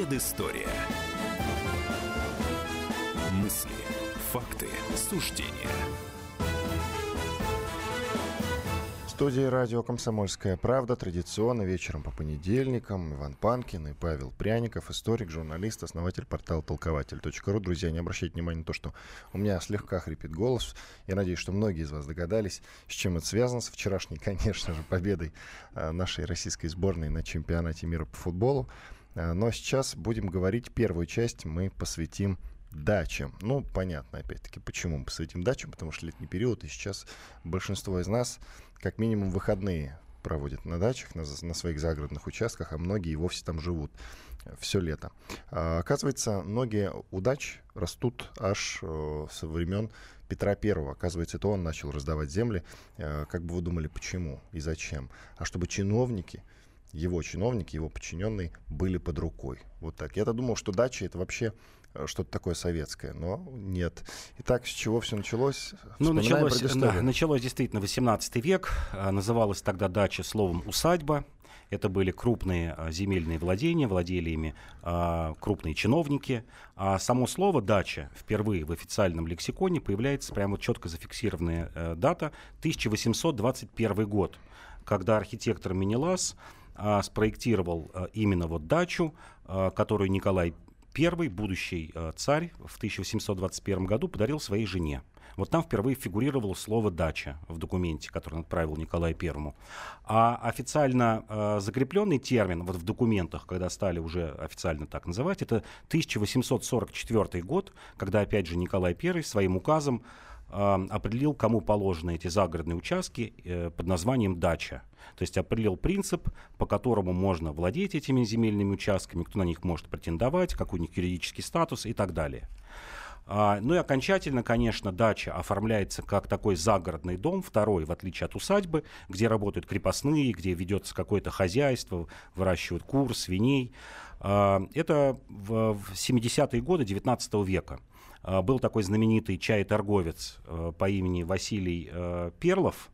Предыстория. Мысли, факты, суждения. В студии радио «Комсомольская правда» традиционно вечером по понедельникам Иван Панкин и Павел Пряников, историк, журналист, основатель портала толкователь.ру. Друзья, не обращайте внимания на то, что у меня слегка хрипит голос. Я надеюсь, что многие из вас догадались, с чем это связано. С вчерашней, конечно же, победой э, нашей российской сборной на чемпионате мира по футболу. Э, но сейчас будем говорить, первую часть мы посвятим дачам. Ну, понятно, опять-таки, почему мы посвятим дачам, потому что летний период, и сейчас большинство из нас как минимум выходные проводят на дачах, на, на своих загородных участках, а многие и вовсе там живут все лето. А, оказывается, многие удач растут аж э, со времен Петра Первого. Оказывается, это он начал раздавать земли. Э, как бы вы думали, почему и зачем? А чтобы чиновники, его чиновники, его подчиненные были под рукой. Вот так. Я-то думал, что дача это вообще Э, что-то такое советское, но нет. Итак, с чего все началось? Ну, началось, да, началось действительно 18 век. Э, называлась тогда дача словом «усадьба». Это были крупные а, земельные владения, владели ими а, крупные чиновники. А само слово «дача» впервые в официальном лексиконе появляется прямо четко зафиксированная а, дата 1821 год, когда архитектор Минелас а, спроектировал а, именно вот дачу, а, которую Николай первый будущий э, царь в 1821 году подарил своей жене. Вот там впервые фигурировало слово «дача» в документе, который он отправил Николаю Первому. А официально э, закрепленный термин вот в документах, когда стали уже официально так называть, это 1844 год, когда, опять же, Николай I своим указом определил, кому положены эти загородные участки э, под названием «дача». То есть определил принцип, по которому можно владеть этими земельными участками, кто на них может претендовать, какой у них юридический статус и так далее. А, ну и окончательно, конечно, дача оформляется как такой загородный дом, второй, в отличие от усадьбы, где работают крепостные, где ведется какое-то хозяйство, выращивают кур, свиней. А, это в 70-е годы 19 века. А, был такой знаменитый чай-торговец э, по имени Василий э, Перлов,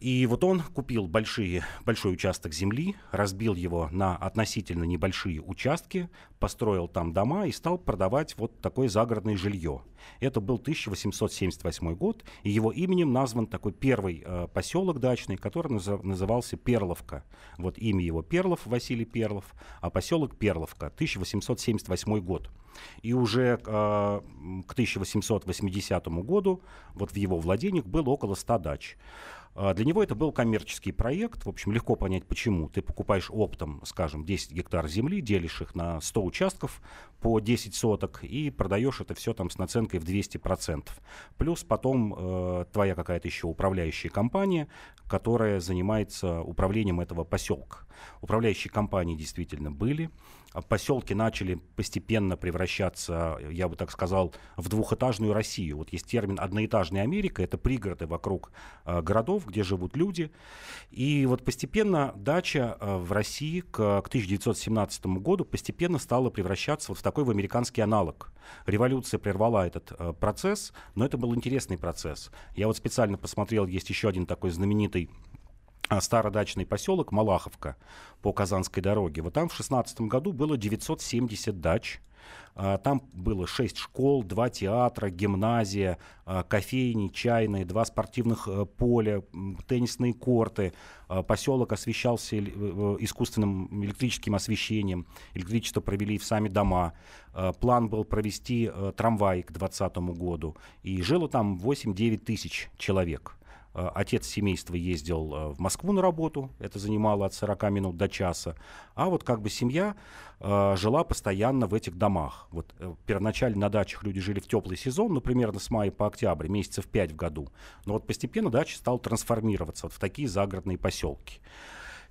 и вот он купил большие, большой участок земли, разбил его на относительно небольшие участки, построил там дома и стал продавать вот такое загородное жилье. Это был 1878 год, и его именем назван такой первый э, поселок дачный, который наз- назывался Перловка. Вот имя его Перлов, Василий Перлов, а поселок Перловка, 1878 год. И уже э, к 1880 году вот в его владениях было около 100 дач. А, для него это был коммерческий проект. В общем, легко понять, почему. Ты покупаешь оптом, скажем, 10 гектар земли, делишь их на 100 участков по 10 соток и продаешь это все там с наценкой в 200%. Плюс потом э, твоя какая-то еще управляющая компания, которая занимается управлением этого поселка. Управляющие компании действительно были. А поселки начали постепенно превращаться, я бы так сказал, в двухэтажную Россию. Вот есть термин «одноэтажная Америка», это пригороды вокруг э, городов, где живут люди. И вот постепенно дача э, в России к, к 1917 году постепенно стала превращаться вот в такой в американский аналог. Революция прервала этот э, процесс, но это был интересный процесс. Я вот специально посмотрел, есть еще один такой знаменитый стародачный поселок Малаховка по Казанской дороге. Вот там в 16 году было 970 дач. А, там было 6 школ, 2 театра, гимназия, а, кофейни, чайные, 2 спортивных э, поля, теннисные корты. Поселок освещался э, э, искусственным электрическим освещением. Электричество провели в сами дома. План был провести трамвай к 2020 году. И жило там 8-9 тысяч человек. Э, отец семейства ездил э, в Москву на работу, это занимало от 40 минут до часа. А вот как бы семья э, жила постоянно в этих домах. Вот первоначально на дачах люди жили в теплый сезон, ну, примерно с мая по октябрь, месяцев 5 в году. Но вот постепенно дача стала трансформироваться вот в такие загородные поселки.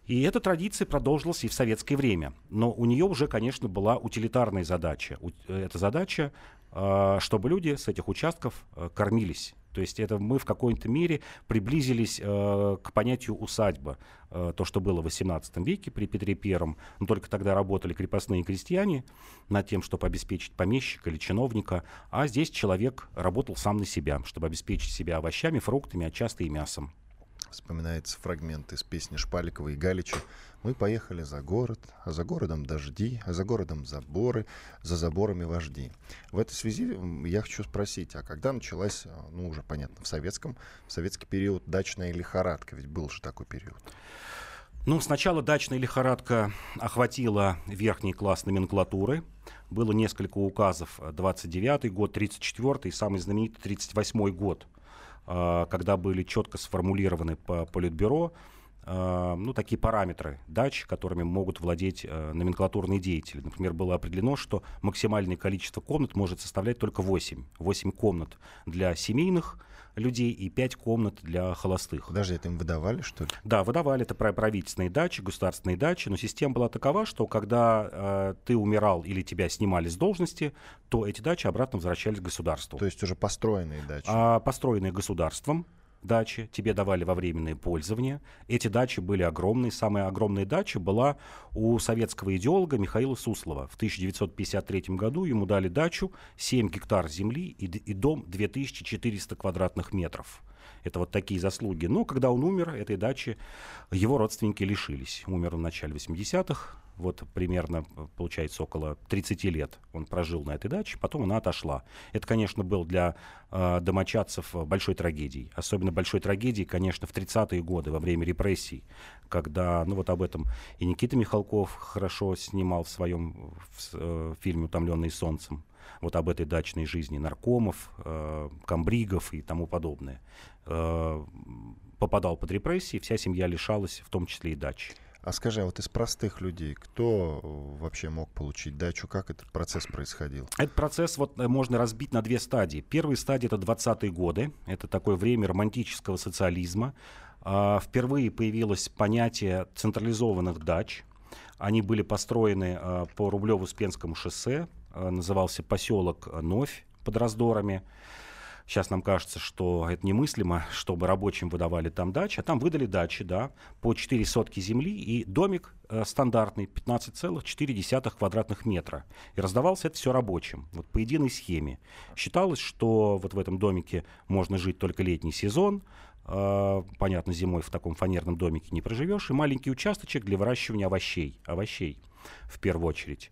И эта традиция продолжилась и в советское время. Но у нее уже, конечно, была утилитарная задача. Эта задача, чтобы люди с этих участков кормились то есть это мы в какой-то мере приблизились э, к понятию усадьба. Э, то, что было в XVIII веке при Петре Первом. Но только тогда работали крепостные крестьяне над тем, чтобы обеспечить помещика или чиновника. А здесь человек работал сам на себя, чтобы обеспечить себя овощами, фруктами, а часто и мясом. Вспоминается фрагмент из песни Шпаликова и Галича. Мы поехали за город, а за городом дожди, а за городом заборы, за заборами вожди. В этой связи я хочу спросить, а когда началась, ну уже понятно, в советском, в советский период дачная лихорадка? Ведь был же такой период. Ну, сначала дачная лихорадка охватила верхний класс номенклатуры. Было несколько указов. 29-й год, 34-й, самый знаменитый 38-й год, когда были четко сформулированы по Политбюро а, ну, такие параметры дач, которыми могут владеть э, номенклатурные деятели. Например, было определено, что максимальное количество комнат может составлять только 8. 8 комнат для семейных людей и 5 комнат для холостых. Даже это им выдавали, что ли? Да, выдавали. Это правительственные дачи, государственные дачи. Но система была такова, что когда э, ты умирал или тебя снимали с должности, то эти дачи обратно возвращались к государству. То есть уже построенные дачи? А, построенные государством дачи, тебе давали во временное пользование. Эти дачи были огромные. Самая огромная дача была у советского идеолога Михаила Суслова. В 1953 году ему дали дачу 7 гектар земли и, и дом 2400 квадратных метров. Это вот такие заслуги. Но когда он умер, этой дачи его родственники лишились. Умер в начале 80-х, вот примерно, получается, около 30 лет он прожил на этой даче, потом она отошла. Это, конечно, был для э, домочадцев большой трагедией. Особенно большой трагедией, конечно, в 30-е годы, во время репрессий, когда, ну вот об этом и Никита Михалков хорошо снимал в своем в, э, фильме «Утомленный солнцем», вот об этой дачной жизни наркомов, э, комбригов и тому подобное. Э, попадал под репрессии, вся семья лишалась, в том числе и дачи. А скажи, а вот из простых людей, кто вообще мог получить дачу? Как этот процесс происходил? Этот процесс вот э, можно разбить на две стадии. Первая стадия — это 20-е годы. Это такое время романтического социализма. А, впервые появилось понятие централизованных дач. Они были построены а, по Рублеву-Успенскому шоссе. Назывался поселок Новь под раздорами. Сейчас нам кажется, что это немыслимо, чтобы рабочим выдавали там дачи. А там выдали дачи, да, по 4 сотки земли и домик э, стандартный 15,4 квадратных метра. И раздавался это все рабочим, вот по единой схеме. Считалось, что вот в этом домике можно жить только летний сезон, Uh, понятно, зимой в таком фанерном домике не проживешь, и маленький участочек для выращивания овощей, овощей в первую очередь.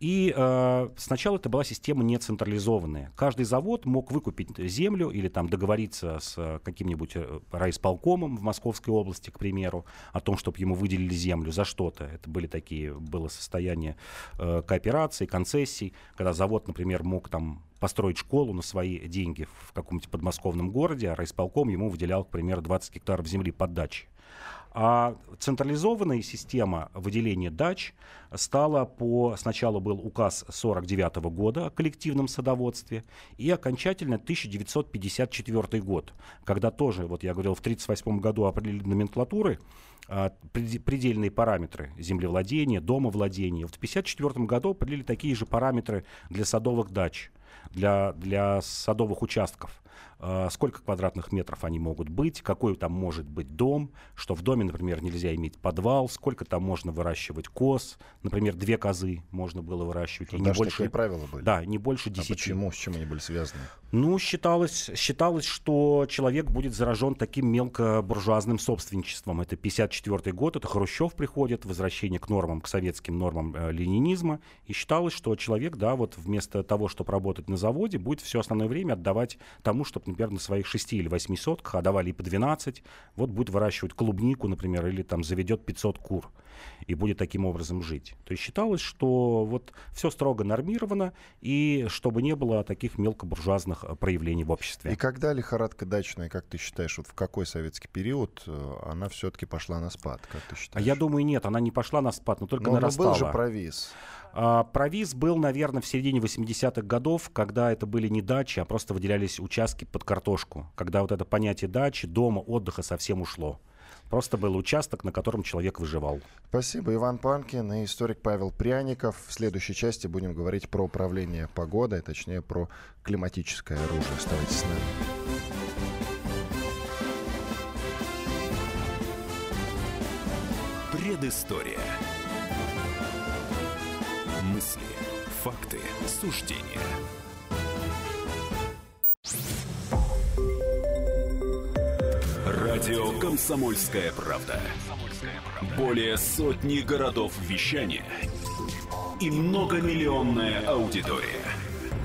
И э, сначала это была система не централизованная. Каждый завод мог выкупить землю или там договориться с э, каким-нибудь э, райисполкомом в Московской области, к примеру, о том, чтобы ему выделили землю за что-то. Это были такие, было состояние э, кооперации, концессий, когда завод, например, мог там построить школу на свои деньги в каком-нибудь подмосковном городе, а райисполком ему выделял, к примеру, 20 гектаров земли под дачи. А централизованная система выделения дач стала по... Сначала был указ 49 года о коллективном садоводстве и окончательно 1954 год, когда тоже, вот я говорил, в 1938 году определили номенклатуры, а, предельные параметры землевладения, домовладения. В 1954 году определили такие же параметры для садовых дач, для, для садовых участков. А, сколько квадратных метров они могут быть, какой там может быть дом, что в доме, например, нельзя иметь подвал, сколько там можно выращивать коз, например, две козы можно было выращивать. И не больше, такие правила были? Да, не больше 10. А почему? С чем они были связаны? Ну, считалось, считалось, что человек будет заражен таким мелкобуржуазным собственничеством. Это 54 год, это Хрущев приходит, возвращение к нормам, к советским нормам э, ленинизма. И считалось, что человек, да, вот вместо того, чтобы работать на заводе, будет все основное время отдавать тому, чтобы например, на своих 6 или 8 сотках, а давали и по 12, вот будет выращивать клубнику, например, или там заведет 500 кур и будет таким образом жить. То есть считалось, что вот все строго нормировано, и чтобы не было таких мелкобуржуазных э, проявлений в обществе. И когда лихорадка дачная, как ты считаешь, вот в какой советский период э, она все-таки пошла на спад, как ты считаешь? Я думаю, нет, она не пошла на спад, но только но, нарастала. Но был же провис. А, провиз был, наверное, в середине 80-х годов, когда это были не дачи, а просто выделялись участки под картошку. Когда вот это понятие дачи, дома, отдыха совсем ушло. Просто был участок, на котором человек выживал. Спасибо. Иван Панкин и историк Павел Пряников. В следующей части будем говорить про управление погодой, точнее про климатическое оружие. Оставайтесь с нами. Предыстория. Мысли, факты, суждения. Радио «Комсомольская правда». Более сотни городов вещания и многомиллионная аудитория.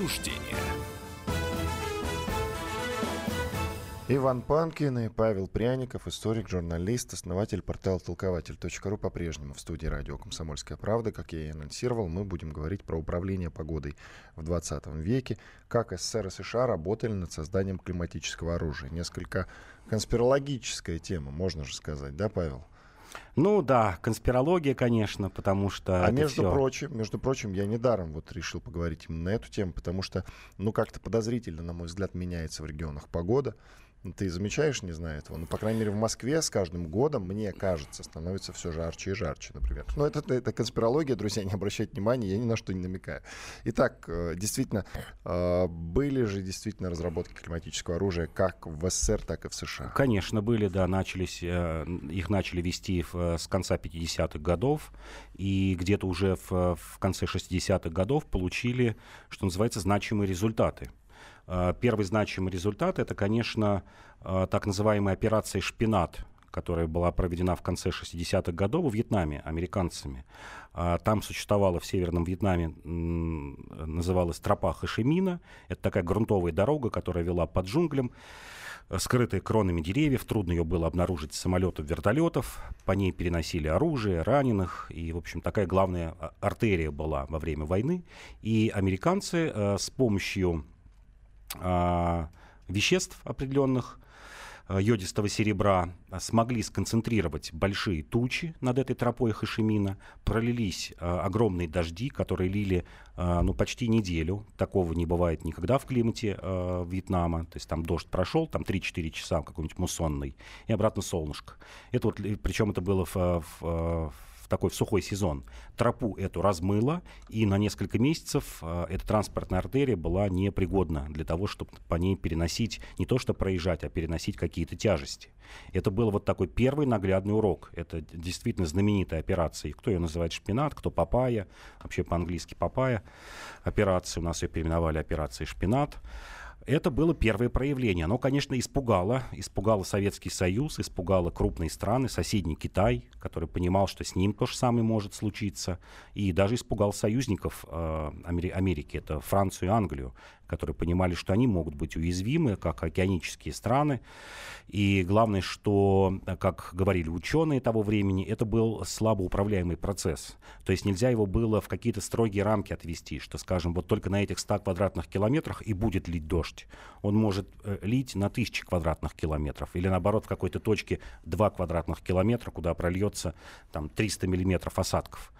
суждения. Иван Панкин и Павел Пряников, историк, журналист, основатель портала толкователь.ру по-прежнему в студии радио «Комсомольская правда». Как я и анонсировал, мы будем говорить про управление погодой в 20 веке, как СССР и США работали над созданием климатического оружия. Несколько конспирологическая тема, можно же сказать, да, Павел? Ну да, конспирология, конечно, потому что. А между все... прочим, между прочим, я недаром вот решил поговорить именно на эту тему, потому что, ну, как-то подозрительно, на мой взгляд, меняется в регионах погода. Ты замечаешь, не знаю этого? Ну, по крайней мере, в Москве с каждым годом, мне кажется, становится все жарче и жарче, например. Но это, это конспирология, друзья, не обращайте внимания, я ни на что не намекаю. Итак, э, действительно, э, были же действительно разработки климатического оружия как в СССР, так и в США? Конечно, были, да, начались, э, их начали вести с конца 50-х годов, и где-то уже в, в конце 60-х годов получили, что называется, значимые результаты. Э, первый значимый результат это, конечно, э, так называемая операция «Шпинат», которая была проведена в конце 60-х годов в Вьетнаме американцами. Э, там существовала в Северном Вьетнаме, называлась тропа Хашимина. Это такая грунтовая дорога, которая вела под джунглям, скрытая кронами деревьев. Трудно ее было обнаружить самолетов, вертолетов. По ней переносили оружие, раненых. И, в общем, такая главная артерия была во время войны. И американцы с помощью а, веществ определенных, а, йодистого серебра, смогли сконцентрировать большие тучи над этой тропой Хашимина, пролились а, огромные дожди, которые лили ну, почти неделю. Такого не бывает никогда в климате Вьетнама. То есть там дождь прошел, там 3-4 часа какой-нибудь муссонный, и обратно солнышко. Это вот, причем это было в, в, такой в сухой сезон, тропу эту размыло, и на несколько месяцев э, эта транспортная артерия была непригодна для того, чтобы по ней переносить, не то что проезжать, а переносить какие-то тяжести. Это был вот такой первый наглядный урок. Это действительно знаменитая операция. Кто ее называет шпинат, кто папая, вообще по-английски папая. Операция, у нас ее переименовали операцией шпинат. Это было первое проявление. Оно, конечно, испугало. Испугало Советский Союз, испугало крупные страны, соседний Китай, который понимал, что с ним то же самое может случиться. И даже испугал союзников э, Америки, это Францию и Англию, которые понимали, что они могут быть уязвимы, как океанические страны. И главное, что, как говорили ученые того времени, это был слабо управляемый процесс. То есть нельзя его было в какие-то строгие рамки отвести, что, скажем, вот только на этих 100 квадратных километрах и будет лить дождь. Он может э, лить на тысячи квадратных километров. Или наоборот, в какой-то точке 2 квадратных километра, куда прольется там, 300 миллиметров осадков.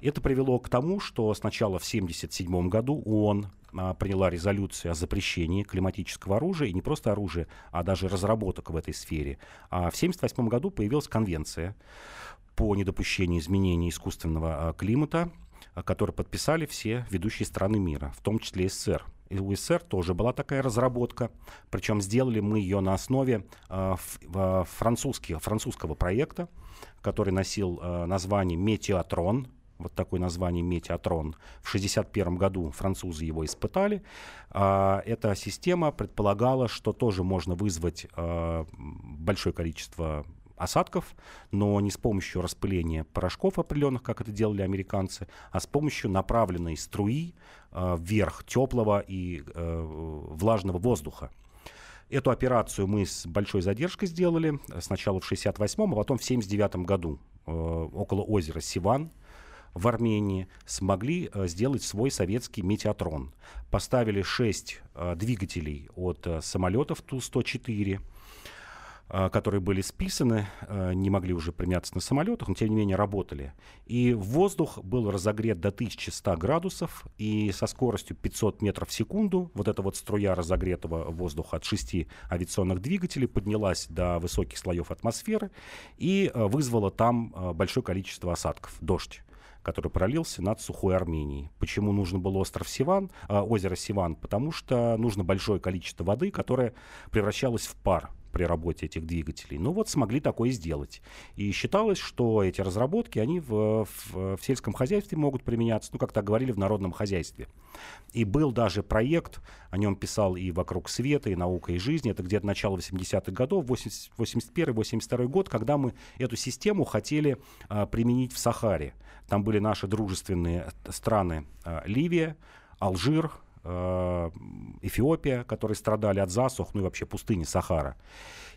Это привело к тому, что сначала в 1977 году ООН а, приняла резолюцию о запрещении климатического оружия, и не просто оружия, а даже разработок в этой сфере. А в 1978 году появилась конвенция по недопущению изменений искусственного а, климата, а, которую подписали все ведущие страны мира, в том числе СССР. И у СССР тоже была такая разработка, причем сделали мы ее на основе э, французского проекта, который носил название «Метеотрон», вот такое название «Метеотрон». В 1961 году французы его испытали. А, эта система предполагала, что тоже можно вызвать а, большое количество осадков, но не с помощью распыления порошков определенных, как это делали американцы, а с помощью направленной струи э, вверх теплого и влажного воздуха. Эту операцию мы с большой задержкой сделали сначала в 68-м, а потом в 79 году около озера Сиван в Армении смогли э, сделать свой советский метеотрон. Поставили 6 э, двигателей от э, самолетов Ту-104, а, которые были списаны, не могли уже применяться на самолетах, но тем не менее работали. И воздух был разогрет до 1100 градусов, и со скоростью 500 метров в секунду вот эта вот струя разогретого воздуха от шести авиационных двигателей поднялась до высоких слоев атмосферы и вызвала там большое количество осадков, дождь который пролился над сухой Арменией. Почему нужен был остров Сиван, э, озеро Сиван? Потому что нужно большое количество воды, которое превращалось в пар при работе этих двигателей. Ну вот смогли такое сделать. И считалось, что эти разработки, они в, в, в сельском хозяйстве могут применяться, ну, как так говорили, в народном хозяйстве. И был даже проект, о нем писал и «Вокруг света», и «Наука и жизнь», это где-то начало 80-х годов, 81-82 год, когда мы эту систему хотели а, применить в Сахаре. Там были наши дружественные страны а, Ливия, Алжир, Э, Эфиопия, которые страдали от засух, ну и вообще пустыни Сахара.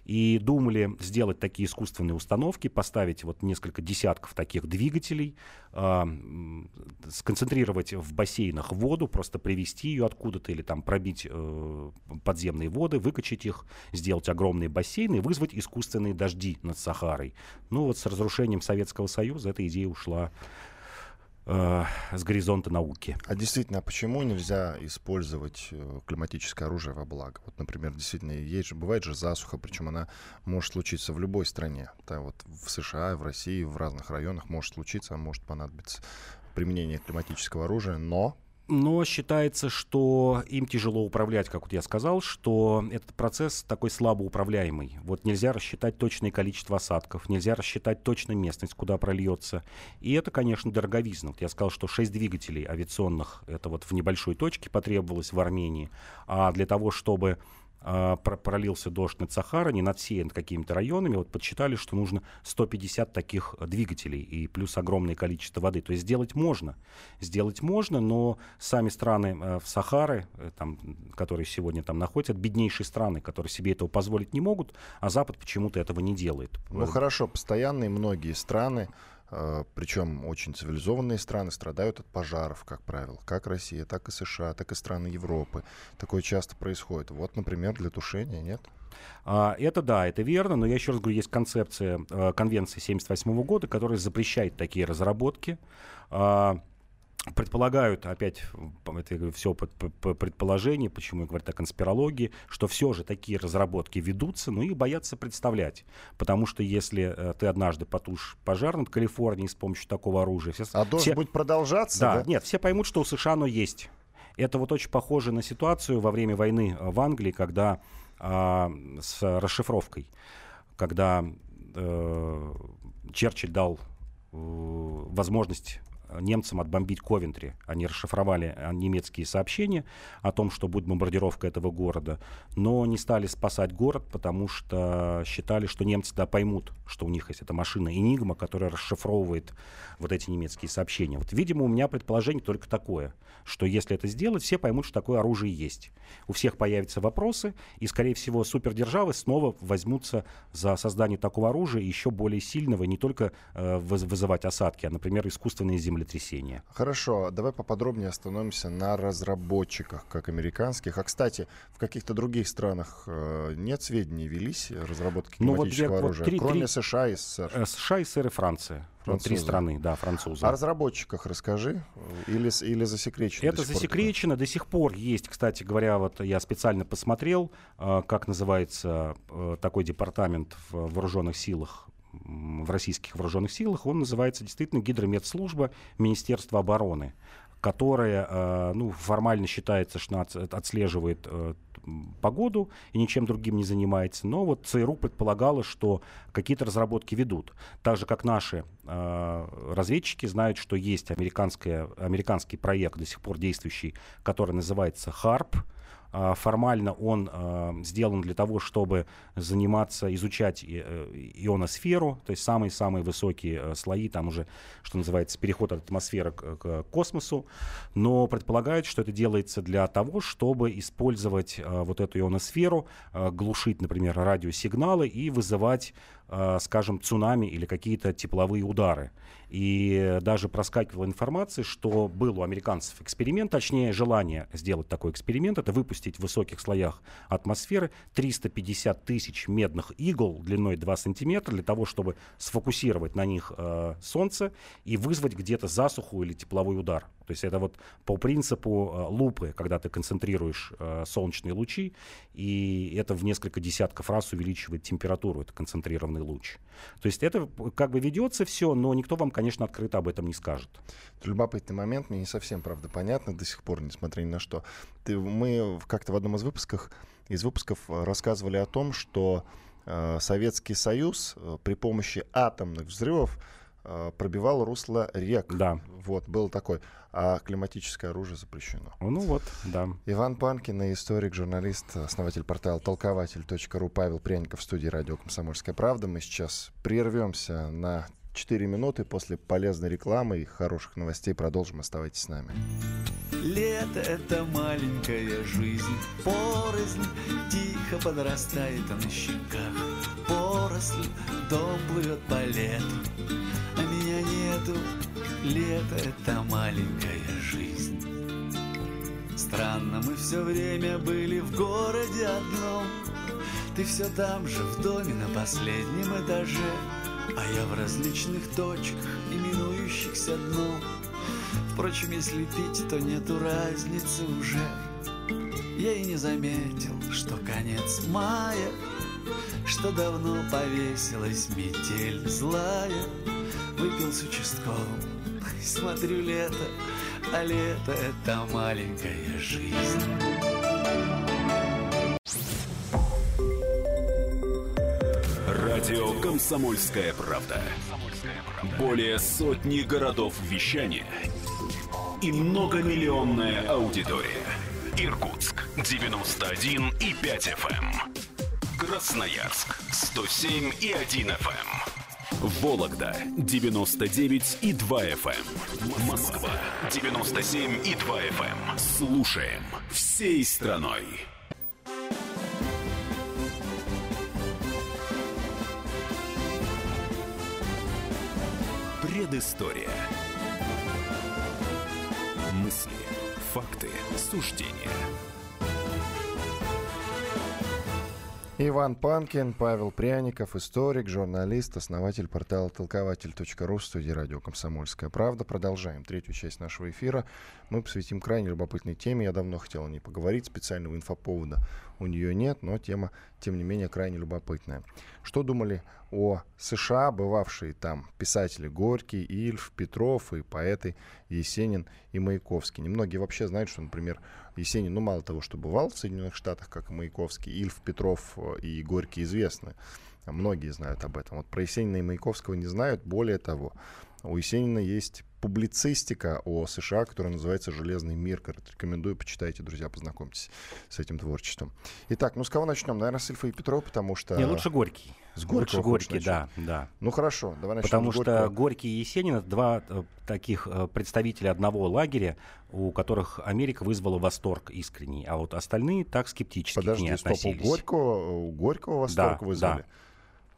И думали сделать такие искусственные установки, поставить вот несколько десятков таких двигателей, э, сконцентрировать в бассейнах воду, просто привести ее откуда-то или там пробить э, подземные воды, выкачать их, сделать огромные бассейны и вызвать искусственные дожди над Сахарой. Ну вот с разрушением Советского Союза эта идея ушла э, с горизонта науки. А действительно, а почему нельзя использовать э, климатическое оружие во благо? Вот, например, действительно, есть же, бывает же засуха, причем она может случиться в любой стране. Да, вот в США, в России, в разных районах может случиться, может понадобиться применение климатического оружия, но но считается, что им тяжело управлять, как вот я сказал, что этот процесс такой слабо управляемый. Вот нельзя рассчитать точное количество осадков, нельзя рассчитать точно местность, куда прольется. И это, конечно, дороговизна. Вот я сказал, что 6 двигателей авиационных, это вот в небольшой точке потребовалось в Армении. А для того, чтобы пролился дождь над Сахарой, не над над какими-то районами, вот подсчитали, что нужно 150 таких двигателей и плюс огромное количество воды. То есть сделать можно. Сделать можно, но сами страны э, в Сахаре, э, там, которые сегодня там находятся, беднейшие страны, которые себе этого позволить не могут, а Запад почему-то этого не делает. Ну хорошо, постоянные многие страны а, Причем очень цивилизованные страны страдают от пожаров, как правило. Как Россия, так и США, так и страны Европы. Такое часто происходит. Вот, например, для тушения, нет? А, это да, это верно, но я еще раз говорю, есть концепция э, конвенции 1978 года, которая запрещает такие разработки. Предполагают, опять, это все предположение, почему я говорю о конспирологии, что все же такие разработки ведутся, но их боятся представлять. Потому что если э, ты однажды потушишь пожар над Калифорнией с помощью такого оружия... Все, а все, будет продолжаться? Да, да, нет, все поймут, что у США оно есть. Это вот очень похоже на ситуацию во время войны в Англии, когда а, с расшифровкой, когда э, Черчилль дал э, возможность немцам отбомбить Ковентри. Они расшифровали э, немецкие сообщения о том, что будет бомбардировка этого города, но не стали спасать город, потому что считали, что немцы да, поймут, что у них есть эта машина Энигма, которая расшифровывает вот эти немецкие сообщения. Вот, видимо, у меня предположение только такое, что если это сделать, все поймут, что такое оружие есть. У всех появятся вопросы, и, скорее всего, супердержавы снова возьмутся за создание такого оружия еще более сильного, не только э, вызывать осадки, а, например, искусственные земли землетрясения. Хорошо, давай поподробнее остановимся на разработчиках, как американских. А, кстати, в каких-то других странах э, нет сведений, велись разработки климатического ну, вот, оружия, вот три, кроме три... США и СССР? Э, США, СССР и Франция. Вот три страны, да, французы. О разработчиках расскажи, или, или засекречено? Это до засекречено, до сих пор есть, кстати говоря, вот я специально посмотрел, э, как называется такой департамент в вооруженных силах в российских вооруженных силах, он называется действительно гидрометслужба Министерства обороны, которая э, ну, формально считается, что отслеживает э, погоду и ничем другим не занимается. Но вот ЦРУ предполагало, что какие-то разработки ведут. Так же, как наши э, разведчики знают, что есть американский проект, до сих пор действующий, который называется ХАРП, формально он а, сделан для того, чтобы заниматься, изучать э, ионосферу, то есть самые-самые высокие э, слои, там уже, что называется, переход от атмосферы к, космосу, но предполагают, что это делается для того, чтобы использовать а, вот эту ионосферу, глушить, например, радиосигналы и вызывать скажем, цунами или какие-то тепловые удары. И даже проскакивала информация, что был у американцев эксперимент, точнее желание сделать такой эксперимент, это выпустить в высоких слоях атмосферы 350 тысяч медных игл длиной 2 сантиметра для того, чтобы сфокусировать на них э, солнце и вызвать где-то засуху или тепловой удар. То есть это вот по принципу э, лупы, когда ты концентрируешь э, солнечные лучи, и это в несколько десятков раз увеличивает температуру, это концентрированный луч. То есть это как бы ведется все, но никто вам, конечно, открыто об этом не скажет. Любопытный момент, мне не совсем, правда, понятно до сих пор, несмотря ни на что. Ты, мы как-то в одном из выпусков, из выпусков э, рассказывали о том, что Советский Союз при помощи атомных взрывов пробивал русло рек. Да. Вот, был такой а климатическое оружие запрещено. Ну вот, да. Иван Панкин, историк, журналист, основатель портала толкователь.ру Павел Пряников в студии радио «Комсомольская правда». Мы сейчас прервемся на 4 минуты после полезной рекламы и хороших новостей. Продолжим. Оставайтесь с нами. Лето — это маленькая жизнь, порознь Тихо подрастает на щеках Поросль, дом плывет по лету А меня нету, Лето — это маленькая жизнь. Странно, мы все время были в городе одном. Ты все там же, в доме на последнем этаже, А я в различных точках, именующихся дном. Впрочем, если пить, то нету разницы уже. Я и не заметил, что конец мая, Что давно повесилась метель злая, Выпил с участковым Смотрю лето, а лето — это маленькая жизнь. Радио «Комсомольская правда». Более сотни городов вещания и многомиллионная аудитория. Иркутск 91 и 5 FM. Эм. Красноярск 107 и 1 FM. Вологда 99 и 2 FM. Эм. Москва 97 и 2 FM. Эм. Слушаем всей страной. Предыстория. Мысли, факты, суждения – Иван Панкин, Павел Пряников, историк, журналист, основатель портала толкователь.ру в студии радио «Комсомольская правда». Продолжаем третью часть нашего эфира. Мы посвятим крайне любопытной теме. Я давно хотел о ней поговорить, специального инфоповода у нее нет, но тема, тем не менее, крайне любопытная. Что думали о США, бывавшие там писатели Горький, Ильф, Петров и поэты Есенин и Маяковский? Немногие вообще знают, что, например, Есенин, ну, мало того, что бывал в Соединенных Штатах, как и Маяковский, Ильф, Петров э, и Горький известны. Многие знают об этом. Вот про Есенина и Маяковского не знают. Более того, у Есенина есть публицистика о США, которая называется «Железный мир». Рекомендую, почитайте, друзья, познакомьтесь с этим творчеством. Итак, ну с кого начнем? Наверное, с Ильфа и Петрова, потому что... Не, лучше Горький. С Горького лучше Горький, да, да. Ну хорошо, давай начнем Потому с что Горький и Есенин — это два э, таких э, представителя одного лагеря, у которых Америка вызвала восторг искренний, а вот остальные так скептически Подожди, к ней стоп, относились. у Горького, у Горького восторг Да, вызвали? да.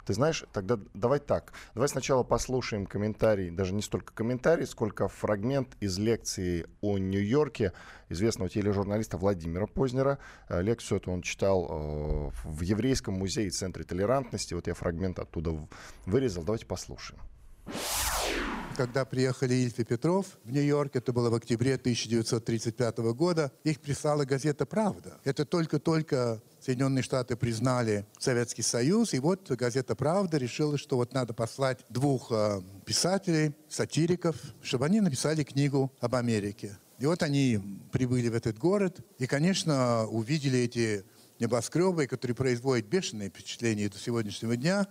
Ты знаешь, тогда давай так. Давай сначала послушаем комментарий, даже не столько комментарий, сколько фрагмент из лекции о Нью-Йорке известного тележурналиста Владимира Познера. Э, лекцию эту он читал э, в Еврейском музее Центре толерантности. Вот я фрагмент оттуда вырезал. Давайте послушаем. Когда приехали Ильф и Петров в Нью-Йорк, это было в октябре 1935 года, их прислала газета «Правда». Это только-только Соединенные Штаты признали Советский Союз, и вот газета «Правда» решила, что вот надо послать двух э, писателей, сатириков, чтобы они написали книгу об Америке. И вот они прибыли в этот город, и, конечно, увидели эти небоскребы, которые производят бешеное впечатление до сегодняшнего дня,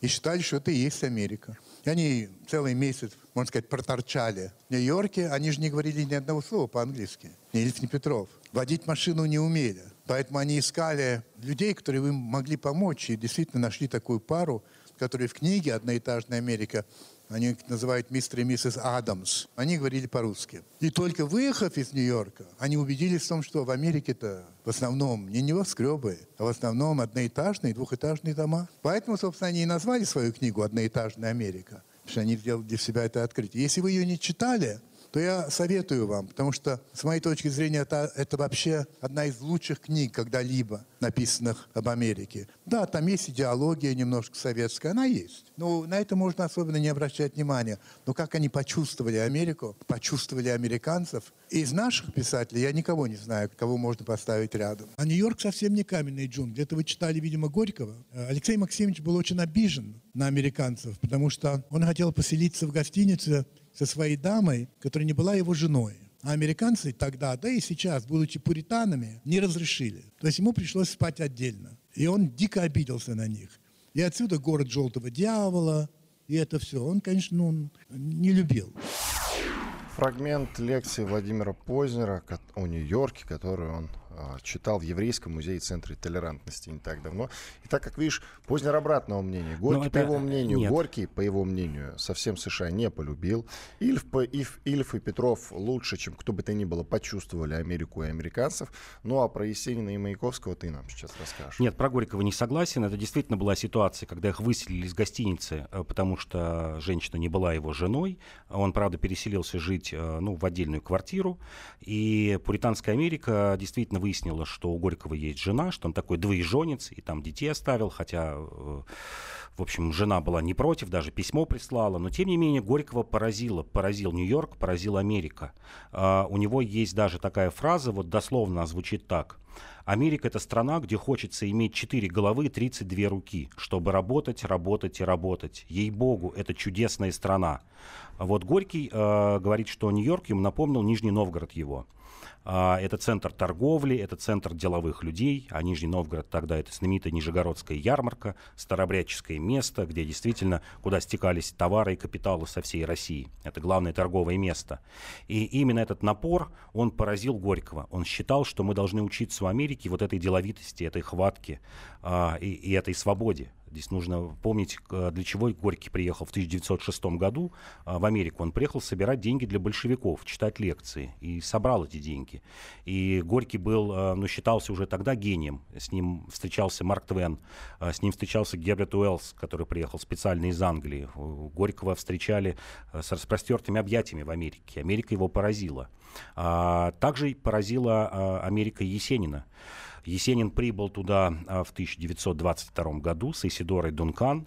и считали, что это и есть Америка. И они целый месяц, можно сказать, проторчали в Нью-Йорке. Они же не говорили ни одного слова по-английски. Ни Ильф, ни Петров. Водить машину не умели. Поэтому они искали людей, которые им могли помочь. И действительно нашли такую пару, которые в книге «Одноэтажная Америка» Они называют мистер и миссис Адамс. Они говорили по-русски. И только выехав из Нью-Йорка, они убедились в том, что в Америке-то в основном не небоскребы, а в основном одноэтажные, двухэтажные дома. Поэтому, собственно, они и назвали свою книгу «Одноэтажная Америка». Потому что они сделали для себя это открытие. Если вы ее не читали, то я советую вам, потому что, с моей точки зрения, это, это вообще одна из лучших книг когда-либо написанных об Америке. Да, там есть идеология немножко советская, она есть. Но на это можно особенно не обращать внимания. Но как они почувствовали Америку, почувствовали американцев, из наших писателей я никого не знаю, кого можно поставить рядом. А Нью-Йорк совсем не каменный джунгли. Это вы читали, видимо, Горького. Алексей Максимович был очень обижен на американцев, потому что он хотел поселиться в гостинице со своей дамой, которая не была его женой. А американцы тогда, да и сейчас, будучи пуританами, не разрешили. То есть ему пришлось спать отдельно. И он дико обиделся на них. И отсюда город желтого дьявола, и это все. Он, конечно, ну, не любил. Фрагмент лекции Владимира Познера о Нью-Йорке, которую он читал в Еврейском музее Центре толерантности не так давно. И так как видишь, Познер обратного мнения. Горький, это... по его мнению, Нет. Горький, по его мнению, совсем США не полюбил. Ильф, Ильф, Ильф и Петров лучше, чем кто бы то ни было, почувствовали Америку и американцев. Ну а про Есенина и Маяковского ты нам сейчас расскажешь. Нет, про Горького не согласен. Это действительно была ситуация, когда их выселили из гостиницы, э, потому что женщина не была его женой. Он, правда, переселился жить э, ну, в отдельную квартиру. И Пуританская Америка действительно выяснила, что у Горького есть жена, что он такой двоеженец, и там детей оставил, хотя, э, в общем, жена была не против, даже письмо прислала, но, тем не менее, Горького поразило, поразил Нью-Йорк, поразил Америка. А, у него есть даже такая фраза, вот дословно звучит так. Америка — это страна, где хочется иметь 4 головы и 32 руки, чтобы работать, работать и работать. Ей-богу, это чудесная страна. Вот Горький э, говорит, что Нью-Йорк ему напомнил Нижний Новгород его. А, это центр торговли, это центр деловых людей, а Нижний Новгород тогда это знаменитая Нижегородская ярмарка, старобрядческое место, где действительно, куда стекались товары и капиталы со всей России. Это главное торговое место. И именно этот напор, он поразил Горького. Он считал, что мы должны учиться у Америки вот этой деловитости, этой хватке а, и, и этой свободе. Здесь нужно помнить, для чего Горький приехал в 1906 году а, в Америку. Он приехал собирать деньги для большевиков, читать лекции, и собрал эти деньги. И Горький был, а, ну, считался уже тогда гением. С ним встречался Марк Твен, а, с ним встречался Герберт Уэллс, который приехал специально из Англии. Горького встречали с распростертыми объятиями в Америке. Америка его поразила. Также поразила Америка Есенина. Есенин прибыл туда а, в 1922 году с Исидорой Дункан.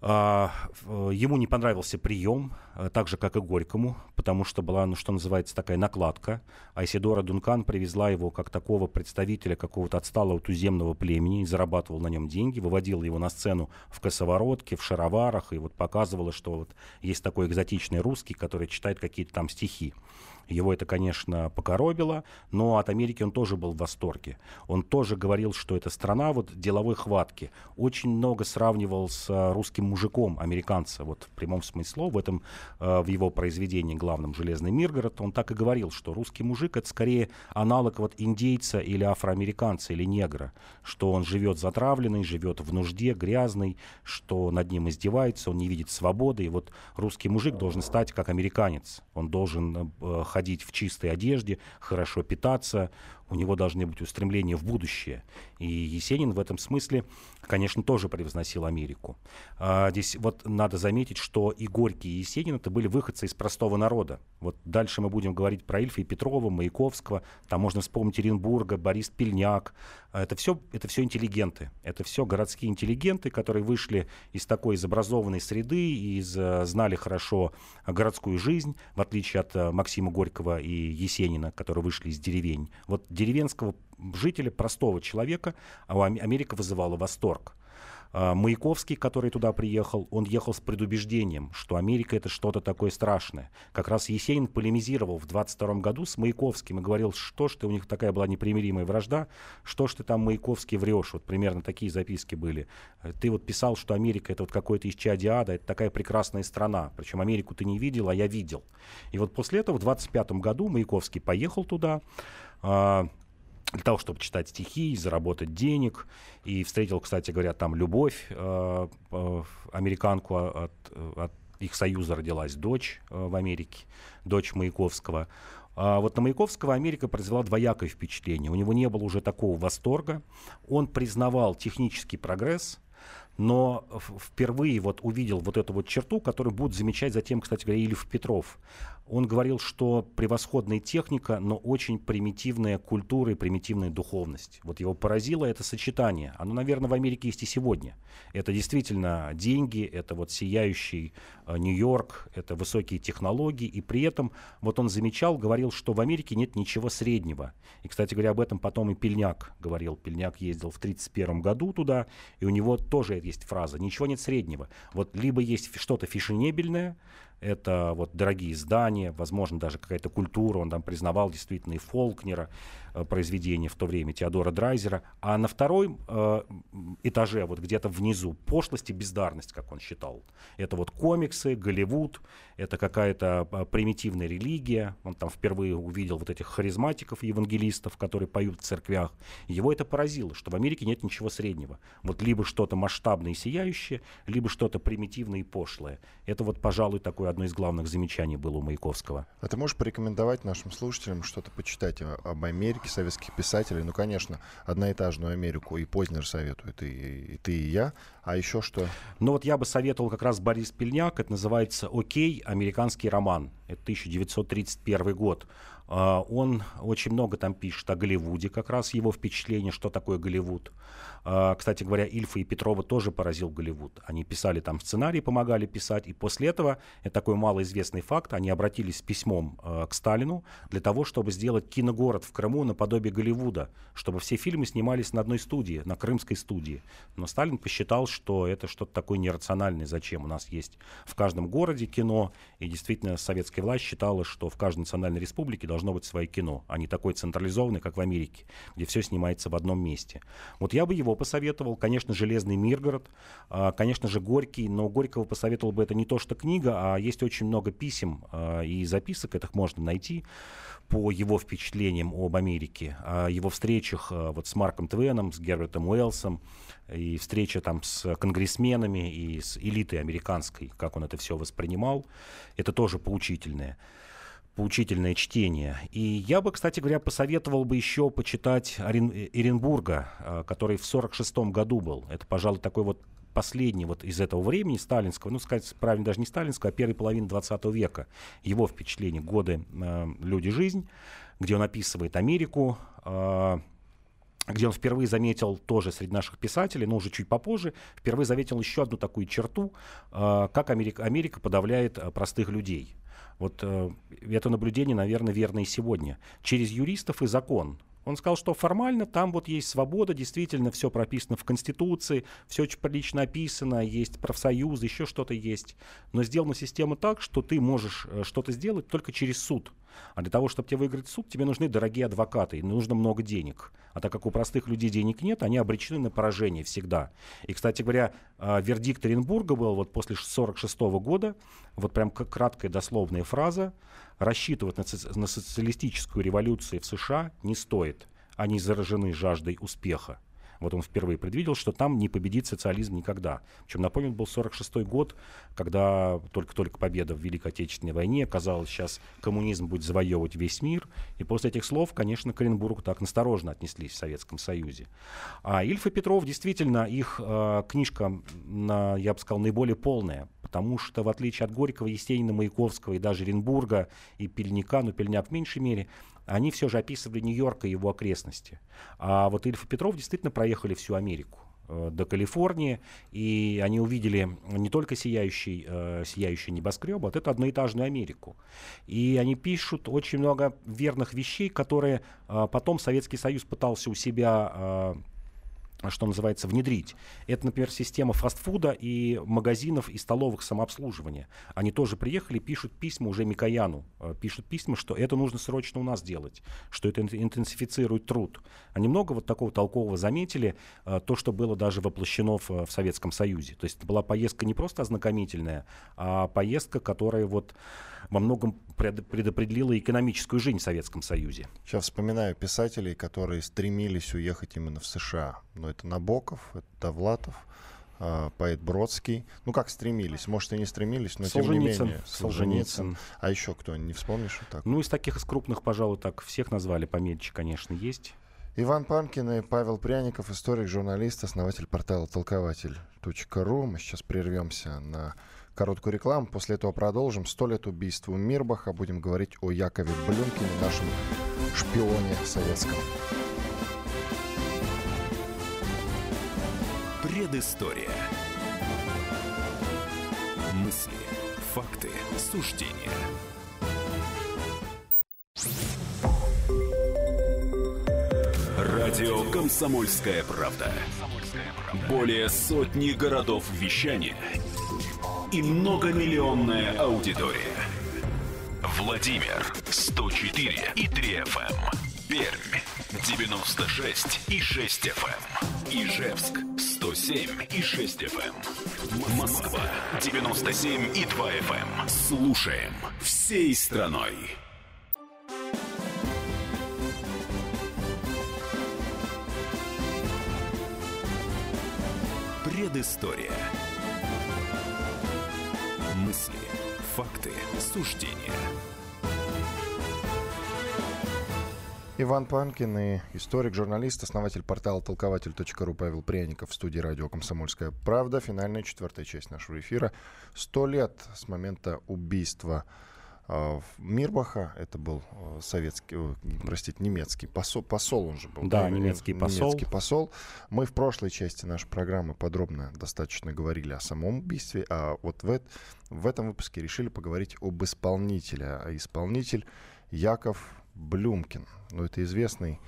А, ему не понравился прием, так же, как и Горькому, потому что была, ну, что называется, такая накладка. А Исидора Дункан привезла его как такого представителя какого-то отсталого туземного племени, зарабатывал на нем деньги, выводила его на сцену в косоворотке, в шароварах, и вот показывала, что вот есть такой экзотичный русский, который читает какие-то там стихи. Его это, конечно, покоробило, но от Америки он тоже был в восторге. Он тоже говорил, что это страна вот деловой хватки. Очень много сравнивал с э, русским мужиком американца, вот в прямом смысле в этом, э, в его произведении главном «Железный Миргород», он так и говорил, что русский мужик — это скорее аналог вот индейца или афроамериканца или негра, что он живет затравленный, живет в нужде, грязный, что над ним издевается, он не видит свободы, и вот русский мужик должен стать как американец, он должен э, ходить в чистой одежде, хорошо питаться, у него должны быть устремления в будущее. И Есенин в этом смысле, конечно, тоже превозносил Америку. А, здесь вот надо заметить, что и Горький, и Есенин это были выходцы из простого народа. Вот дальше мы будем говорить про Ильфа и Петрова, Маяковского, там можно вспомнить Оренбурга, Борис Пельняк. А, это все, это все интеллигенты, это все городские интеллигенты, которые вышли из такой из образованной среды, из, знали хорошо городскую жизнь, в отличие от э, Максима Горького и Есенина, которые вышли из деревень. Вот деревенского жителя, простого человека, а Америка вызывала восторг. А, Маяковский, который туда приехал, он ехал с предубеждением, что Америка это что-то такое страшное. Как раз Есенин полемизировал в 22 году с Маяковским и говорил, что ж ты, у них такая была непримиримая вражда, что ж ты там, Маяковский, врешь. Вот примерно такие записки были. Ты вот писал, что Америка это вот какой-то исчадие ада, это такая прекрасная страна. Причем Америку ты не видел, а я видел. И вот после этого в 25 году Маяковский поехал туда, а, для того, чтобы читать стихи, заработать денег. И встретил, кстати говоря, там любовь, э, э, американку от, от их союза родилась дочь э, в Америке, дочь Маяковского. А вот на Маяковского Америка произвела двоякое впечатление. У него не было уже такого восторга. Он признавал технический прогресс, но впервые вот увидел вот эту вот черту, которую будет замечать затем, кстати говоря, Ильф Петров. Он говорил, что превосходная техника, но очень примитивная культура и примитивная духовность. Вот его поразило это сочетание. Оно, наверное, в Америке есть и сегодня. Это действительно деньги, это вот сияющий э, Нью-Йорк, это высокие технологии. И при этом вот он замечал, говорил, что в Америке нет ничего среднего. И, кстати говоря, об этом потом и Пельняк говорил. Пельняк ездил в 1931 году туда, и у него тоже есть фраза «ничего нет среднего». Вот либо есть что-то фешенебельное, это вот дорогие здания, возможно, даже какая-то культура. Он там признавал действительно и Фолкнера, Э, произведения в то время Теодора Драйзера, а на втором э, этаже, вот где-то внизу, пошлость и бездарность, как он считал. Это вот комиксы, Голливуд, это какая-то э, примитивная религия. Он там впервые увидел вот этих харизматиков, евангелистов, которые поют в церквях. Его это поразило, что в Америке нет ничего среднего. Вот либо что-то масштабное и сияющее, либо что-то примитивное и пошлое. Это вот, пожалуй, такое одно из главных замечаний было у Маяковского. А ты можешь порекомендовать нашим слушателям что-то почитать об Америке? Америки, советских писателей. Ну, конечно, одноэтажную Америку и Познер советует, и, и ты, и я. А еще что? Ну, вот я бы советовал как раз Борис Пельняк. Это называется «Окей. Американский роман». Это 1931 год. Uh, он очень много там пишет о Голливуде, как раз его впечатление, что такое Голливуд. А, кстати говоря, Ильфа и Петрова тоже поразил Голливуд. Они писали там сценарий, помогали писать, и после этого, это такой малоизвестный факт, они обратились с письмом э, к Сталину для того, чтобы сделать киногород в Крыму наподобие Голливуда, чтобы все фильмы снимались на одной студии, на крымской студии. Но Сталин посчитал, что это что-то такое нерациональное, зачем у нас есть в каждом городе кино, и действительно советская власть считала, что в каждой национальной республике должно быть свое кино, а не такое централизованное, как в Америке, где все снимается в одном месте. Вот я бы его посоветовал, конечно, «Железный Миргород», а, конечно же, «Горький», но Горького посоветовал бы это не то, что книга, а есть очень много писем а, и записок, этих можно найти по его впечатлениям об Америке, о его встречах вот с Марком Твеном, с Гербертом Уэллсом, и встреча там с конгрессменами и с элитой американской, как он это все воспринимал, это тоже поучительное поучительное чтение. И я бы, кстати говоря, посоветовал бы еще почитать Орен... Э, который в 1946 году был. Это, пожалуй, такой вот последний вот из этого времени, сталинского, ну, сказать правильно, даже не сталинского, а первой половины 20 века. Его впечатление «Годы, э, люди, жизнь», где он описывает Америку, э, где он впервые заметил тоже среди наших писателей, но уже чуть попозже, впервые заметил еще одну такую черту, э, как Америка, Америка подавляет э, простых людей. Вот э, это наблюдение, наверное, верно и сегодня. Через юристов и закон. Он сказал, что формально там вот есть свобода, действительно все прописано в Конституции, все очень прилично описано, есть профсоюзы, еще что-то есть. Но сделана система так, что ты можешь э, что-то сделать только через суд. А для того, чтобы тебе выиграть суд, тебе нужны дорогие адвокаты, нужно много денег. А так как у простых людей денег нет, они обречены на поражение всегда. И, кстати говоря, а, вердикт Оренбурга был вот после 1946 года, вот прям краткая дословная фраза, рассчитывать на, на социалистическую революцию в США не стоит. Они заражены жаждой успеха. Вот он впервые предвидел, что там не победит социализм никогда. Причем, напомню, был 46 год, когда только-только победа в Великой Отечественной войне. Казалось, сейчас коммунизм будет завоевывать весь мир. И после этих слов, конечно, к Оренбургу так насторожно отнеслись в Советском Союзе. А Ильф и Петров, действительно, их э, книжка, на, я бы сказал, наиболее полная. Потому что, в отличие от Горького, Есенина, Маяковского и даже Оренбурга и Пельника, но Пельняк в меньшей мере, они все же описывали Нью-Йорк и его окрестности. А вот Ильф и Петров действительно проехали всю Америку э, до Калифорнии, и они увидели не только сияющий, э, сияющий небоскреб, а вот эту одноэтажную Америку. И они пишут очень много верных вещей, которые э, потом Советский Союз пытался у себя э, что называется, внедрить. Это, например, система фастфуда и магазинов и столовых самообслуживания. Они тоже приехали, пишут письма уже Микояну, э, пишут письма, что это нужно срочно у нас делать, что это интенсифицирует труд. Они много вот такого толкового заметили, э, то, что было даже воплощено в, в Советском Союзе. То есть это была поездка не просто ознакомительная, а поездка, которая вот во многом предопределила экономическую жизнь в Советском Союзе. Сейчас вспоминаю писателей, которые стремились уехать именно в США. Но это Набоков, это Довлатов, а, поэт Бродский. Ну, как стремились? Может, и не стремились, но Солженицын. тем не менее. Солженицын. Солженицын. А еще кто? Не вспомнишь? Так? Ну, из таких из крупных, пожалуй, так всех назвали. Помельче, конечно, есть. Иван Панкин и Павел Пряников, историк, журналист, основатель портала толкователь.ру. Мы сейчас прервемся на короткую рекламу. После этого продолжим. Сто лет убийству Мирбаха. Будем говорить о Якове Блюмкине, нашем шпионе советском. Предыстория. Мысли, факты, суждения. Радио «Комсомольская правда». Более сотни городов вещания – и многомиллионная аудитория. Владимир 104 и 3 FM. Эм. Пермь 96 и 6 FM. Эм. Ижевск 107 и 6 FM. Эм. Москва 97 и 2 FM. Слушаем всей страной. Предыстория. Факты, суждения. Иван Панкин и историк, журналист, основатель портала толкователь.ру Павел Пряников в студии радио «Комсомольская правда». Финальная четвертая часть нашего эфира. Сто лет с момента убийства Мирбаха, это был э, советский, э, простите, немецкий посол, посол он же был. Да, да немецкий посол. Немецкий посол. Мы в прошлой части нашей программы подробно достаточно говорили о самом убийстве, а вот в, в этом выпуске решили поговорить об исполнителе. А исполнитель Яков Блюмкин. Ну, это известный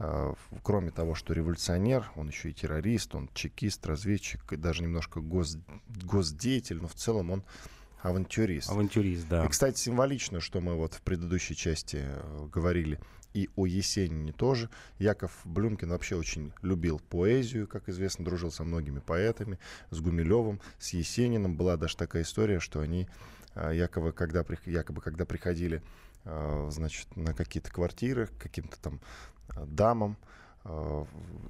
Uh, кроме того, что революционер, он еще и террорист, он чекист, разведчик, и даже немножко гос, госдеятель, но в целом он авантюрист. Авантюрист, да. И, кстати, символично, что мы вот в предыдущей части э, говорили и о Есенине тоже. Яков Блюмкин вообще очень любил поэзию, как известно, дружил со многими поэтами, с Гумилевым, с Есениным. Была даже такая история, что они э, якобы, когда, якобы, когда приходили э, значит, на какие-то квартиры, к каким-то там дамам,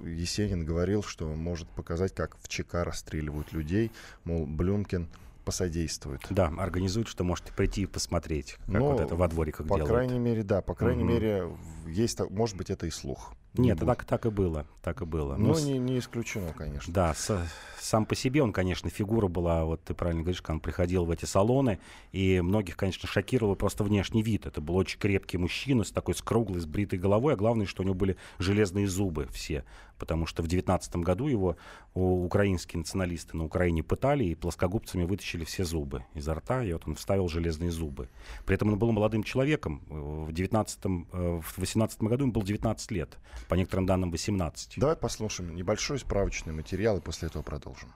Есенин говорил, что может показать, как в ЧК расстреливают людей. Мол, Блюмкин посодействует. Да, организует, что можете прийти и посмотреть, как ну, вот это во двориках по делают. По крайней мере, да, по крайней угу. мере, есть, может быть, это и слух. Нет, так, так и было, так и было. Но, Но не, не исключено, конечно. Да, с, сам по себе он, конечно, фигура была, вот ты правильно говоришь, когда он приходил в эти салоны, и многих, конечно, шокировал просто внешний вид. Это был очень крепкий мужчина с такой с круглой, с бритой головой, а главное, что у него были железные зубы все, потому что в 19 году его украинские националисты на Украине пытали и плоскогубцами вытащили все зубы изо рта, и вот он вставил железные зубы. При этом он был молодым человеком. В 19 э, в 18 году ему было 19 лет, по некоторым данным 18. Давай послушаем небольшой справочный материал и после этого продолжим продолжим.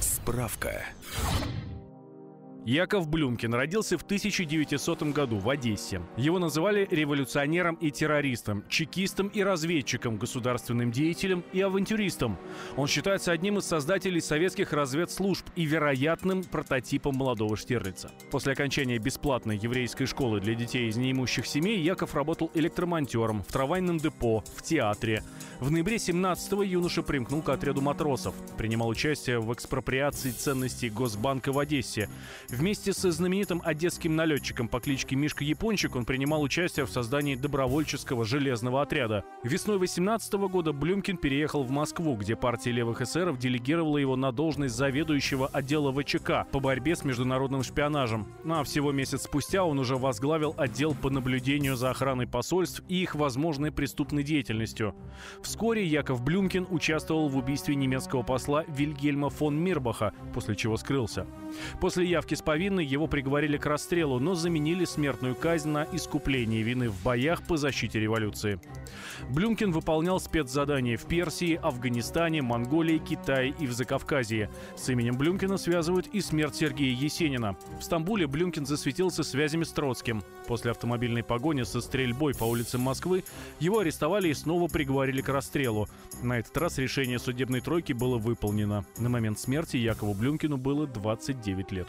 Справка. Яков Блюмкин родился в 1900 году в Одессе. Его называли революционером и террористом, чекистом и разведчиком, государственным деятелем и авантюристом. Он считается одним из создателей советских разведслужб и вероятным прототипом молодого Штирлица. После окончания бесплатной еврейской школы для детей из неимущих семей Яков работал электромонтером в трамвайном депо, в театре. В ноябре 17-го юноша примкнул к отряду матросов, принимал участие в экспроприации ценностей Госбанка в Одессе. Вместе со знаменитым одесским налетчиком по кличке Мишка Япончик он принимал участие в создании добровольческого железного отряда. Весной 18 года Блюмкин переехал в Москву, где партия левых эсеров делегировала его на должность заведующего отдела ВЧК по борьбе с международным шпионажем. Ну а всего месяц спустя он уже возглавил отдел по наблюдению за охраной посольств и их возможной преступной деятельностью. Вскоре Яков Блюмкин участвовал в убийстве немецкого посла Вильгельма фон Мирбаха, после чего скрылся. После явки повинной, его приговорили к расстрелу, но заменили смертную казнь на искупление вины в боях по защите революции. Блюмкин выполнял спецзадания в Персии, Афганистане, Монголии, Китае и в Закавказье. С именем Блюмкина связывают и смерть Сергея Есенина. В Стамбуле Блюмкин засветился связями с Троцким. После автомобильной погони со стрельбой по улицам Москвы его арестовали и снова приговорили к расстрелу. На этот раз решение судебной тройки было выполнено. На момент смерти Якову Блюмкину было 29 лет.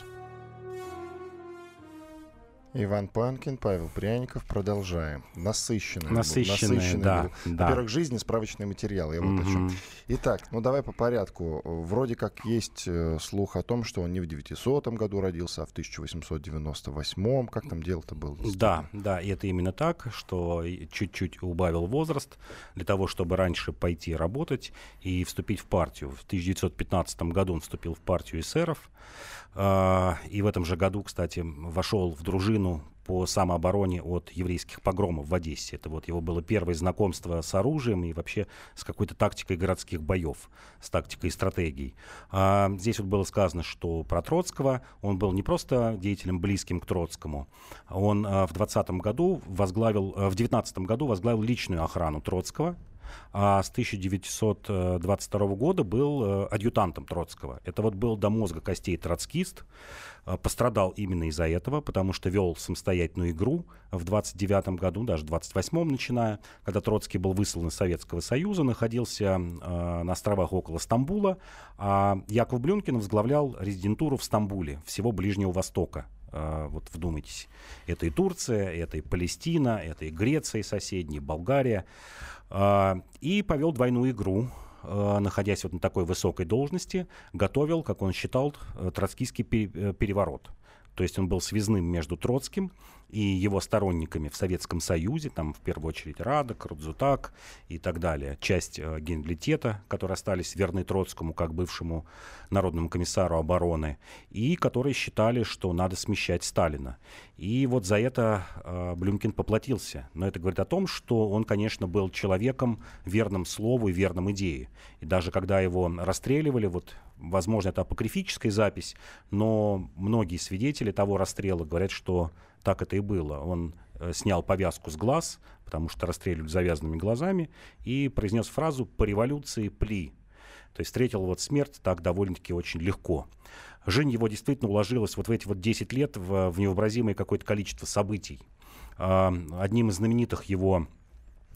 Иван Панкин, Павел Пряников. Продолжаем. Насыщенный. Насыщенный, Насыщенный да, да. Во-первых, жизнь и справочный материал. Я вот mm-hmm. о чем. Итак, ну давай по порядку. Вроде как есть э, слух о том, что он не в 900 году родился, а в 1898. Как там дело-то было? Да, да, и это именно так, что чуть-чуть убавил возраст для того, чтобы раньше пойти работать и вступить в партию. В 1915 году он вступил в партию эсеров. А, и в этом же году, кстати, вошел в дружину по самообороне от еврейских погромов в Одессе. Это вот его было первое знакомство с оружием и вообще с какой-то тактикой городских боев, с тактикой и стратегией. А здесь вот было сказано, что про Троцкого он был не просто деятелем близким к Троцкому, он а, в 20 году возглавил, а, в 19 году возглавил личную охрану Троцкого, а с 1922 года был э, адъютантом Троцкого. Это вот был до мозга костей троцкист, э, пострадал именно из-за этого, потому что вел самостоятельную игру в 29 году, даже в 28 начиная, когда Троцкий был выслан из Советского Союза, находился э, на островах около Стамбула, а Яков Блюнкин возглавлял резидентуру в Стамбуле, всего Ближнего Востока. Uh, вот вдумайтесь, это и Турция, это и Палестина, это и Греция соседняя, Болгария. А, и повел двойную игру, а, находясь вот на такой высокой должности, готовил, как он считал, э, троцкийский э, переворот. То есть он был связным между Троцким и его сторонниками в Советском Союзе, там в первую очередь Радок, Рудзутак и так далее. Часть э, генералитета, которые остались верны Троцкому как бывшему народному комиссару обороны, и которые считали, что надо смещать Сталина. И вот за это э, Блюмкин поплатился. Но это говорит о том, что он, конечно, был человеком верным слову и верным идее. И даже когда его расстреливали, вот, возможно, это апокрифическая запись, но многие свидетели того расстрела говорят, что так это и было. Он э, снял повязку с глаз, потому что расстреливали завязанными глазами, и произнес фразу «по революции пли». То есть встретил вот смерть так довольно-таки очень легко. Жизнь его действительно уложилась вот в эти вот 10 лет в, в невообразимое какое-то количество событий. А, одним из знаменитых его,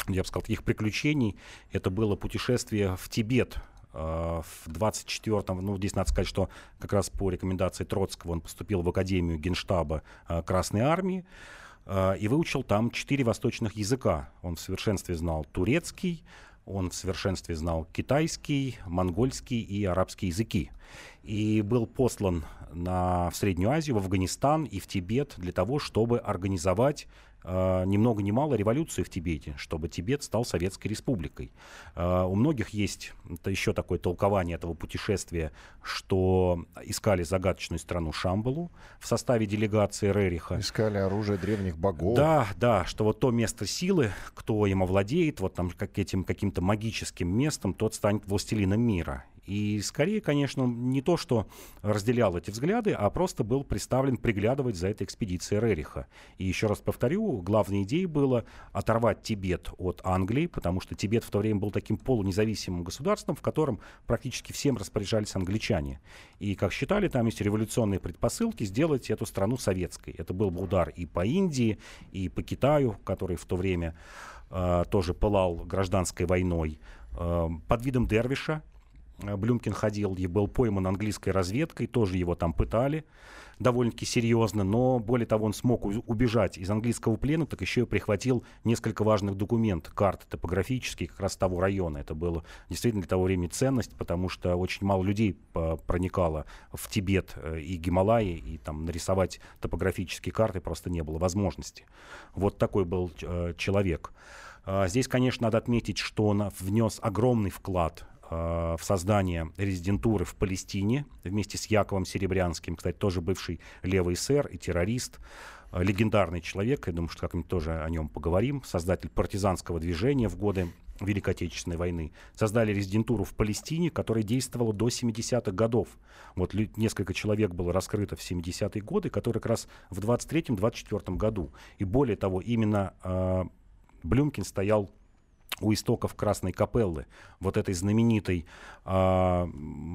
я бы сказал, таких приключений, это было путешествие в Тибет в 24-м, ну, здесь надо сказать, что как раз по рекомендации Троцкого он поступил в Академию Генштаба а, Красной Армии и выучил там четыре восточных языка. Он в совершенстве знал турецкий, он в совершенстве знал китайский, монгольский и арабский языки. И был послан на, в Среднюю Азию, в Афганистан и в Тибет для того, чтобы организовать э, ни много ни мало революцию в Тибете, чтобы Тибет стал Советской Республикой. Э, у многих есть это еще такое толкование этого путешествия, что искали загадочную страну Шамбалу в составе делегации Рериха. Искали оружие древних богов. Да, да, что вот то место силы, кто им овладеет, вот там как этим каким-то магическим местом, тот станет властелином мира. И скорее, конечно, не то, что разделял эти взгляды, а просто был представлен приглядывать за этой экспедицией Рериха. И еще раз повторю, главной идеей было оторвать Тибет от Англии, потому что Тибет в то время был таким полунезависимым государством, в котором практически всем распоряжались англичане. И, как считали, там есть революционные предпосылки сделать эту страну советской. Это был бы удар и по Индии, и по Китаю, который в то время э, тоже пылал гражданской войной, э, под видом Дервиша, Блюмкин ходил и был пойман английской разведкой, тоже его там пытали довольно-таки серьезно, но более того, он смог убежать из английского плена, так еще и прихватил несколько важных документов, карты топографические как раз того района. Это было действительно для того времени ценность, потому что очень мало людей проникало в Тибет э, и Гималаи, и там нарисовать топографические карты просто не было возможности. Вот такой был э, человек. А, здесь, конечно, надо отметить, что он внес огромный вклад Э, в создание резидентуры в Палестине вместе с Яковом Серебрянским, кстати, тоже бывший левый сэр и террорист, э, легендарный человек, я думаю, что как-нибудь тоже о нем поговорим, создатель партизанского движения в годы Великой Отечественной войны, создали резидентуру в Палестине, которая действовала до 70-х годов. Вот несколько человек было раскрыто в 70-е годы, которые как раз в 23-24 году. И более того, именно э, Блюмкин стоял у истоков Красной Капеллы, вот этой знаменитой э,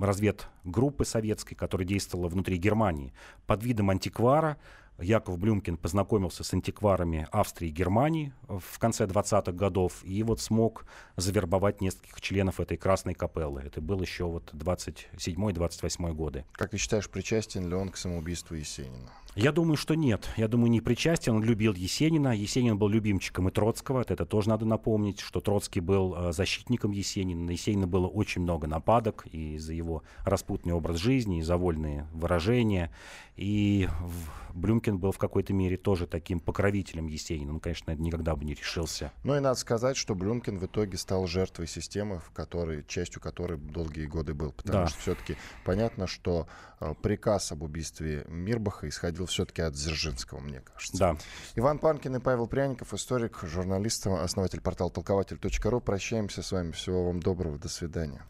разведгруппы советской, которая действовала внутри Германии, под видом антиквара Яков Блюмкин познакомился с антикварами Австрии и Германии в конце 20-х годов и вот смог завербовать нескольких членов этой Красной Капеллы. Это был еще вот 27-28 годы. Как ты считаешь, причастен ли он к самоубийству Есенина? Я думаю, что нет. Я думаю, не причастен. Он любил Есенина. Есенин был любимчиком и Троцкого. Это тоже надо напомнить, что Троцкий был э, защитником Есенина. На Есенина было очень много нападок и за его распутный образ жизни, и за вольные выражения. И Блюмкин был в какой-то мере тоже таким покровителем Есенина. Он, конечно, никогда бы не решился. Ну и надо сказать, что Блюмкин в итоге стал жертвой системы, в которой, частью которой долгие годы был. Потому да. что все-таки понятно, что э, приказ об убийстве Мирбаха исходил исходил все-таки от Дзержинского, мне кажется. Да. Иван Панкин и Павел Пряников, историк, журналист, основатель портала толкователь.ру. Прощаемся с вами. Всего вам доброго. До свидания.